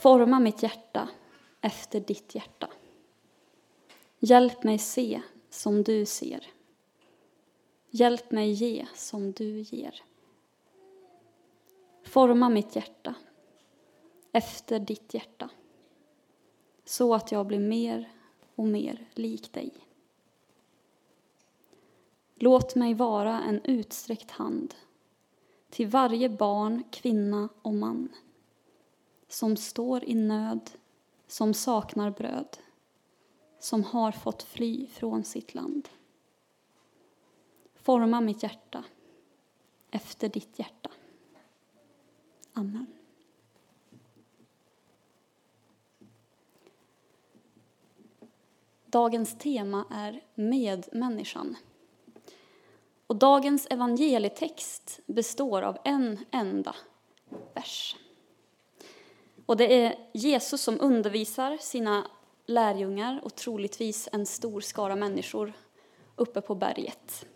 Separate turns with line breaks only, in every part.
Forma mitt hjärta efter ditt hjärta. Hjälp mig se som du ser. Hjälp mig ge som du ger. Forma mitt hjärta efter ditt hjärta så att jag blir mer och mer lik dig. Låt mig vara en utsträckt hand till varje barn, kvinna och man som står i nöd, som saknar bröd, som har fått fly från sitt land. Forma mitt hjärta efter ditt hjärta. Amen. Dagens tema är medmänniskan. Och dagens evangelietext består av en enda vers. Och det är Jesus som undervisar sina lärjungar och troligtvis en stor skara människor uppe på berget.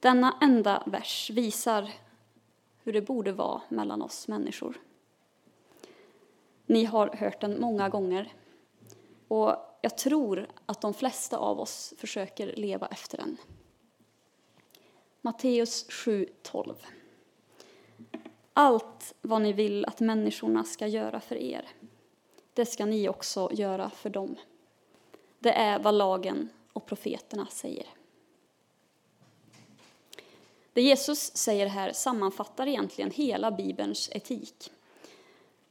Denna enda vers visar hur det borde vara mellan oss människor. Ni har hört den många gånger och jag tror att de flesta av oss försöker leva efter den. Matteus 7.12. Allt vad ni vill att människorna ska göra för er, det ska ni också göra för dem. Det är vad lagen och profeterna säger. Det Jesus säger här sammanfattar egentligen hela Bibelns etik.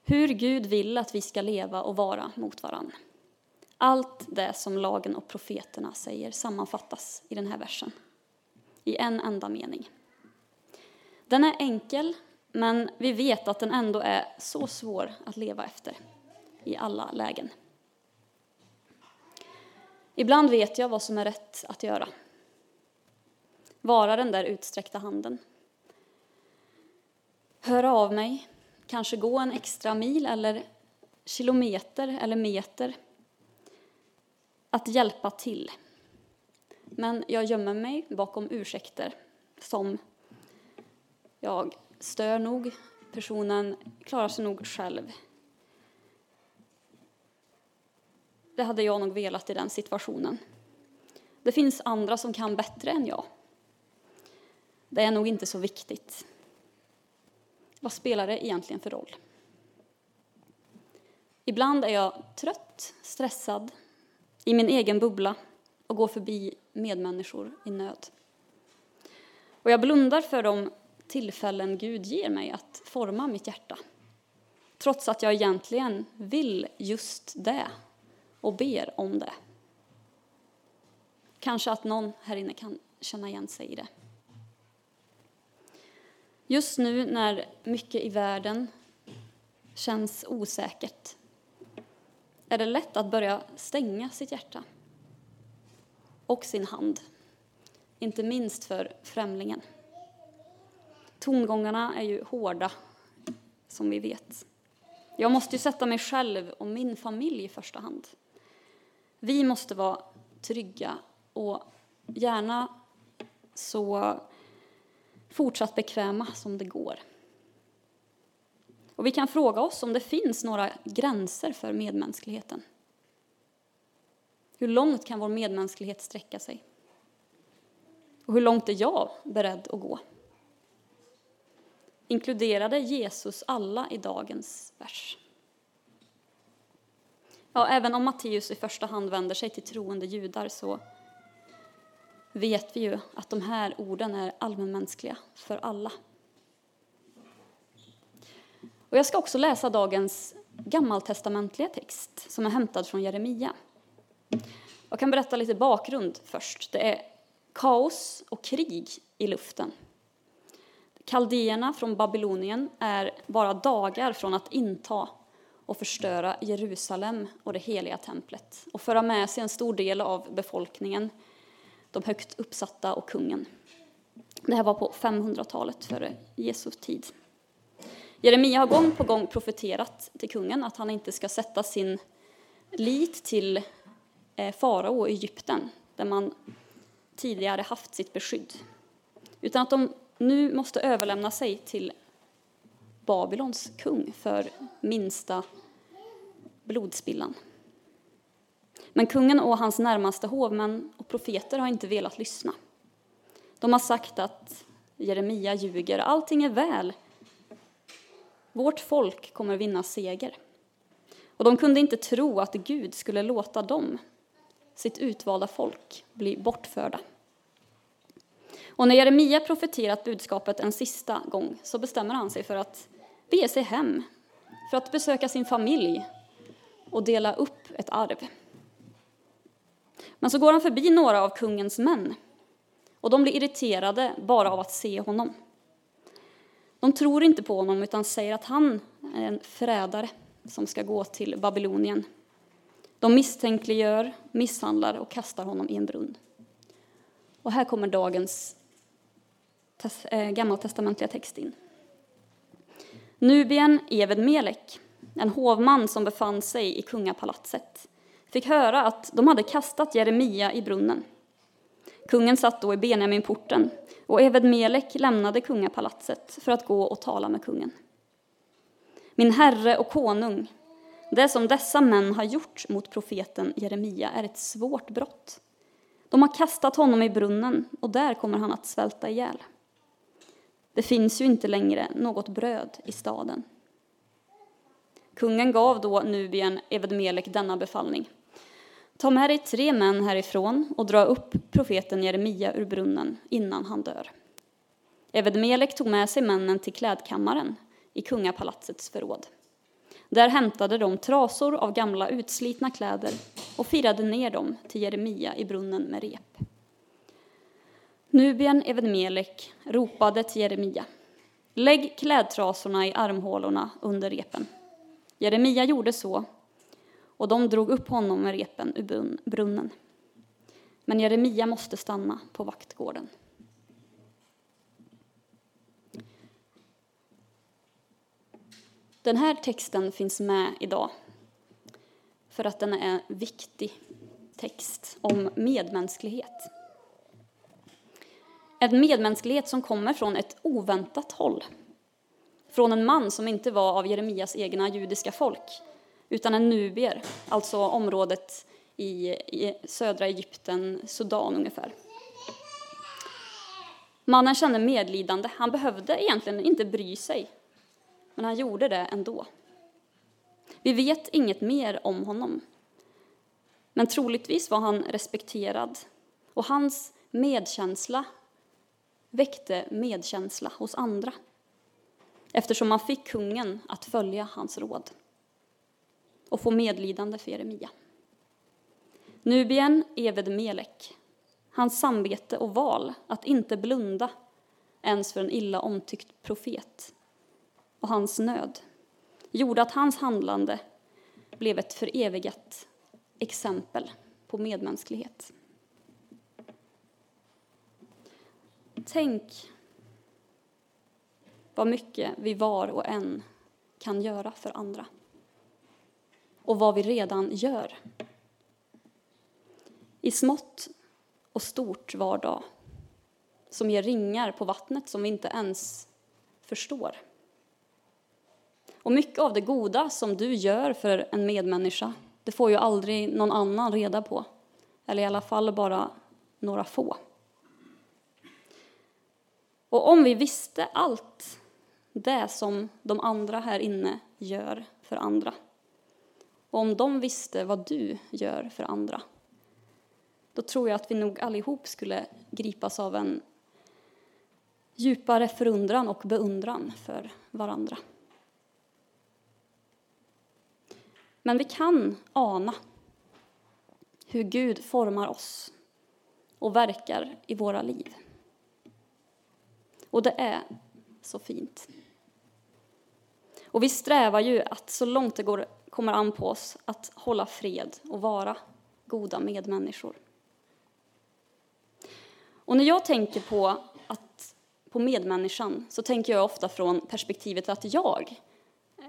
Hur Gud vill att vi ska leva och vara mot varann. Allt det som lagen och profeterna säger sammanfattas i den här versen. I en enda mening. Den är enkel, men vi vet att den ändå är så svår att leva efter i alla lägen. Ibland vet jag vad som är rätt att göra. Vara den där utsträckta handen. Höra av mig, kanske gå en extra mil eller kilometer eller meter. Att hjälpa till. Men jag gömmer mig bakom ursäkter som jag stör nog, personen klarar sig nog själv. Det hade jag nog velat i den situationen. Det finns andra som kan bättre än jag. Det är nog inte så viktigt. Vad spelar det egentligen för roll? Ibland är jag trött, stressad, i min egen bubbla och går förbi medmänniskor i nöd. Och jag blundar för de tillfällen Gud ger mig att forma mitt hjärta. Trots att jag egentligen vill just det och ber om det. Kanske att någon här inne kan känna igen sig i det. Just nu när mycket i världen känns osäkert är det lätt att börja stänga sitt hjärta och sin hand, inte minst för främlingen. Tongångarna är ju hårda, som vi vet. Jag måste ju sätta mig själv och min familj i första hand. Vi måste vara trygga och gärna så fortsatt bekväma som det går. Och vi kan fråga oss om det finns några gränser för medmänskligheten. Hur långt kan vår medmänsklighet sträcka sig? Och hur långt är jag beredd att gå? Inkluderade Jesus alla i dagens vers? Ja, även om Matteus i första hand vänder sig till troende judar så vet vi ju att de här orden är allmänmänskliga för alla. Och jag ska också läsa dagens gammaltestamentliga text som är hämtad från Jeremia. Jag kan berätta lite bakgrund först. Det är kaos och krig i luften. Kaldéerna från Babylonien är bara dagar från att inta och förstöra Jerusalem och det heliga templet och föra med sig en stor del av befolkningen de högt uppsatta och kungen. Det här var på 500-talet före Jesu tid. Jeremia har gång på gång profeterat till kungen att han inte ska sätta sin lit till eh, farao i Egypten, där man tidigare haft sitt beskydd, utan att de nu måste överlämna sig till Babylons kung för minsta blodspillan. Men kungen och hans närmaste hovmän och profeter har inte velat lyssna. De har sagt att Jeremia ljuger, allting är väl. Vårt folk kommer vinna seger. Och de kunde inte tro att Gud skulle låta dem, sitt utvalda folk, bli bortförda. Och när Jeremia profeterat budskapet en sista gång så bestämmer han sig för att bege sig hem, för att besöka sin familj och dela upp ett arv. Men så går han förbi några av kungens män och de blir irriterade bara av att se honom. De tror inte på honom utan säger att han är en förrädare som ska gå till Babylonien. De misstänkliggör, misshandlar och kastar honom i en brunn. Och här kommer dagens äh, gammaltestamentliga text in. Nubien Eved Melek, en hovman som befann sig i kungapalatset, fick höra att de hade kastat Jeremia i brunnen. Kungen satt då i Benjaminporten och Eved Melek lämnade kungapalatset för att gå och tala med kungen. Min herre och konung, det som dessa män har gjort mot profeten Jeremia är ett svårt brott. De har kastat honom i brunnen och där kommer han att svälta ihjäl. Det finns ju inte längre något bröd i staden. Kungen gav då Nubien Evedmelek denna befallning. Ta med dig tre män härifrån och dra upp profeten Jeremia ur brunnen innan han dör. Evedmelek tog med sig männen till klädkammaren i kungapalatsets förråd. Där hämtade de trasor av gamla utslitna kläder och firade ner dem till Jeremia i brunnen med rep. Nubien Evedmelek ropade till Jeremia. Lägg klädtrasorna i armhålorna under repen. Jeremia gjorde så, och de drog upp honom med repen ur brunnen. Men Jeremia måste stanna på vaktgården. Den här texten finns med idag för att den är en viktig text om medmänsklighet. En medmänsklighet som kommer från ett oväntat håll. Från en man som inte var av Jeremias egna judiska folk, utan en nubier, alltså området i, i södra Egypten, Sudan ungefär. Mannen kände medlidande. Han behövde egentligen inte bry sig, men han gjorde det ändå. Vi vet inget mer om honom, men troligtvis var han respekterad och hans medkänsla väckte medkänsla hos andra eftersom man fick kungen att följa hans råd och få medlidande för Jeremia. Nubien Eved Melek, hans samvete och val att inte blunda ens för en illa omtyckt profet och hans nöd gjorde att hans handlande blev ett förevigat exempel på medmänsklighet. Tänk vad mycket vi var och en kan göra för andra. Och vad vi redan gör. I smått och stort var dag, som ger ringar på vattnet som vi inte ens förstår. Och mycket av det goda som du gör för en medmänniska, det får ju aldrig någon annan reda på. Eller i alla fall bara några få. Och om vi visste allt det som de andra här inne gör för andra, och om de visste vad du gör för andra, då tror jag att vi nog allihop skulle gripas av en djupare förundran och beundran för varandra. Men vi kan ana hur Gud formar oss och verkar i våra liv. Och det är så fint. Och vi strävar ju att så långt det går, kommer an på oss att hålla fred och vara goda medmänniskor. Och när jag tänker på, att, på medmänniskan så tänker jag ofta från perspektivet att jag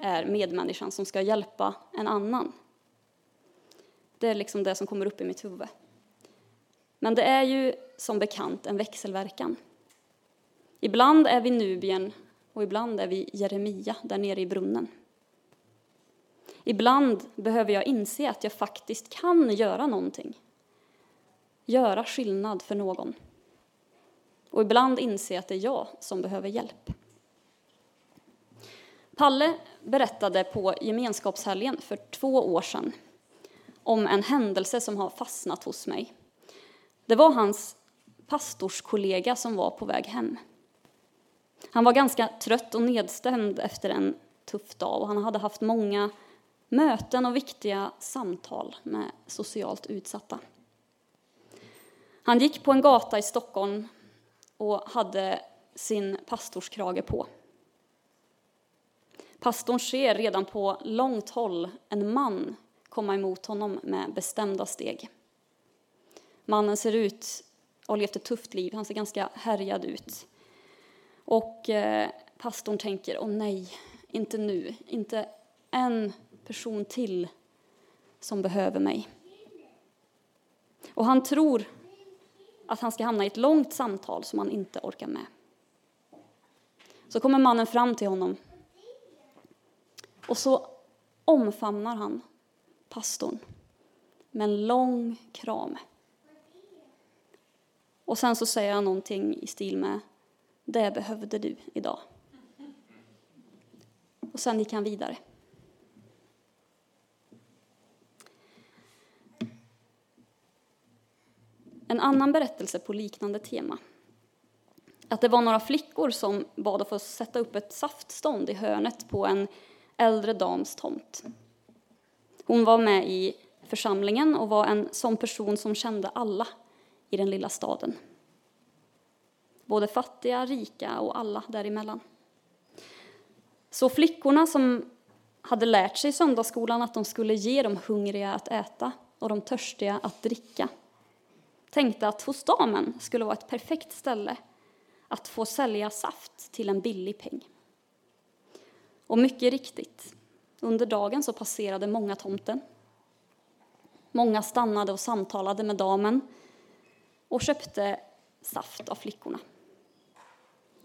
är medmänniskan som ska hjälpa en annan. Det är liksom det som kommer upp i mitt huvud. Men det är ju som bekant en växelverkan. Ibland är vi Nubien och ibland är vi Jeremia där nere i brunnen. Ibland behöver jag inse att jag faktiskt kan göra någonting. Göra skillnad för någon. Och ibland inse att det är jag som behöver hjälp. Palle berättade på gemenskapshelgen för två år sedan om en händelse som har fastnat hos mig. Det var hans pastorskollega som var på väg hem. Han var ganska trött och nedstämd efter en tuff dag och han hade haft många möten och viktiga samtal med socialt utsatta. Han gick på en gata i Stockholm och hade sin pastorskrage på. Pastorn ser redan på långt håll en man komma emot honom med bestämda steg. Mannen ser ut att ha levt ett tufft liv, han ser ganska härjad ut. Och eh, pastorn tänker, åh nej, inte nu, inte en person till som behöver mig. Och han tror att han ska hamna i ett långt samtal som han inte orkar med. Så kommer mannen fram till honom och så omfamnar han pastorn med en lång kram. Och sen så säger han någonting i stil med det behövde du idag. Och sen gick han vidare. En annan berättelse på liknande tema. Att det var några flickor som bad att få sätta upp ett saftstånd i hörnet på en äldre dams tomt. Hon var med i församlingen och var en sån person som kände alla i den lilla staden. Både fattiga, rika och alla däremellan. Så flickorna som hade lärt sig i söndagsskolan att de skulle ge de hungriga att äta och de törstiga att dricka tänkte att hos damen skulle vara ett perfekt ställe att få sälja saft till en billig peng. Och mycket riktigt, under dagen så passerade många tomten. Många stannade och samtalade med damen och köpte saft av flickorna.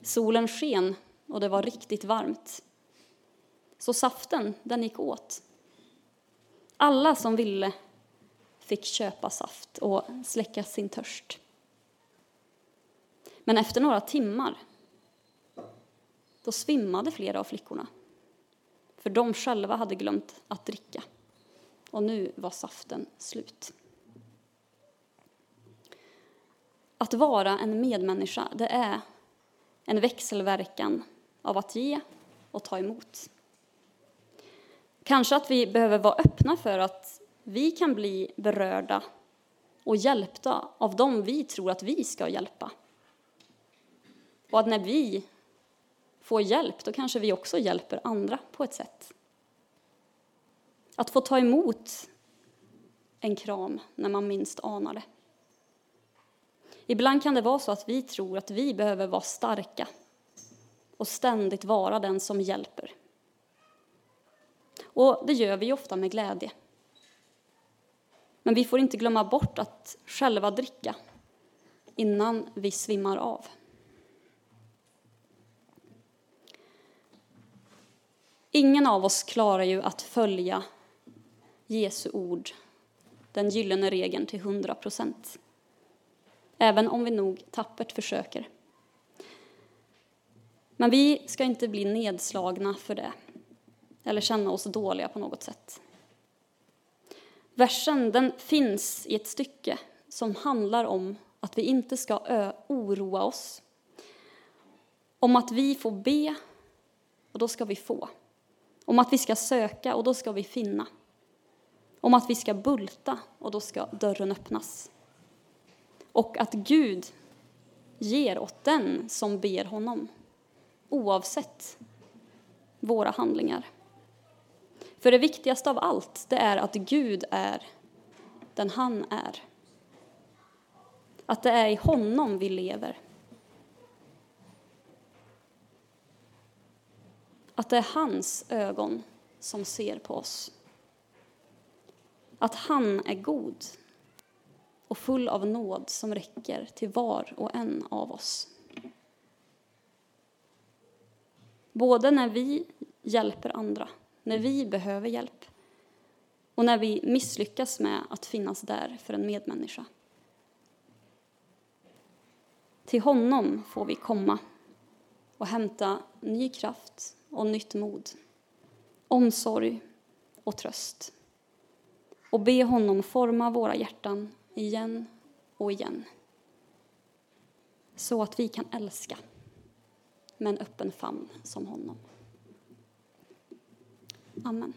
Solen sken och det var riktigt varmt. Så saften, den gick åt. Alla som ville fick köpa saft och släcka sin törst. Men efter några timmar då svimmade flera av flickorna för de själva hade glömt att dricka. Och nu var saften slut. Att vara en medmänniska, det är en växelverkan av att ge och ta emot. Kanske att vi behöver vara öppna för att vi kan bli berörda och hjälpta av dem vi tror att vi ska hjälpa. Och att när vi får hjälp, då kanske vi också hjälper andra på ett sätt. Att få ta emot en kram när man minst anar det. Ibland kan det vara så att vi tror att vi behöver vara starka och ständigt vara den som hjälper. Och det gör vi ofta med glädje. Men vi får inte glömma bort att själva dricka innan vi svimmar av. Ingen av oss klarar ju att följa Jesu ord, den gyllene regeln, till hundra procent. Även om vi nog tappert försöker. Men vi ska inte bli nedslagna för det, eller känna oss dåliga på något sätt. Versen den finns i ett stycke som handlar om att vi inte ska oroa oss. Om att vi får be, och då ska vi få. Om att vi ska söka, och då ska vi finna. Om att vi ska bulta, och då ska dörren öppnas. Och att Gud ger åt den som ber honom, oavsett våra handlingar. För det viktigaste av allt, det är att Gud är den han är. Att det är i honom vi lever. Att det är hans ögon som ser på oss. Att han är god och full av nåd som räcker till var och en av oss. Både när vi hjälper andra, när vi behöver hjälp och när vi misslyckas med att finnas där för en medmänniska. Till honom får vi komma och hämta ny kraft och nytt mod, omsorg och tröst och be honom forma våra hjärtan igen och igen så att vi kan älska med en öppen famn som honom. Amen.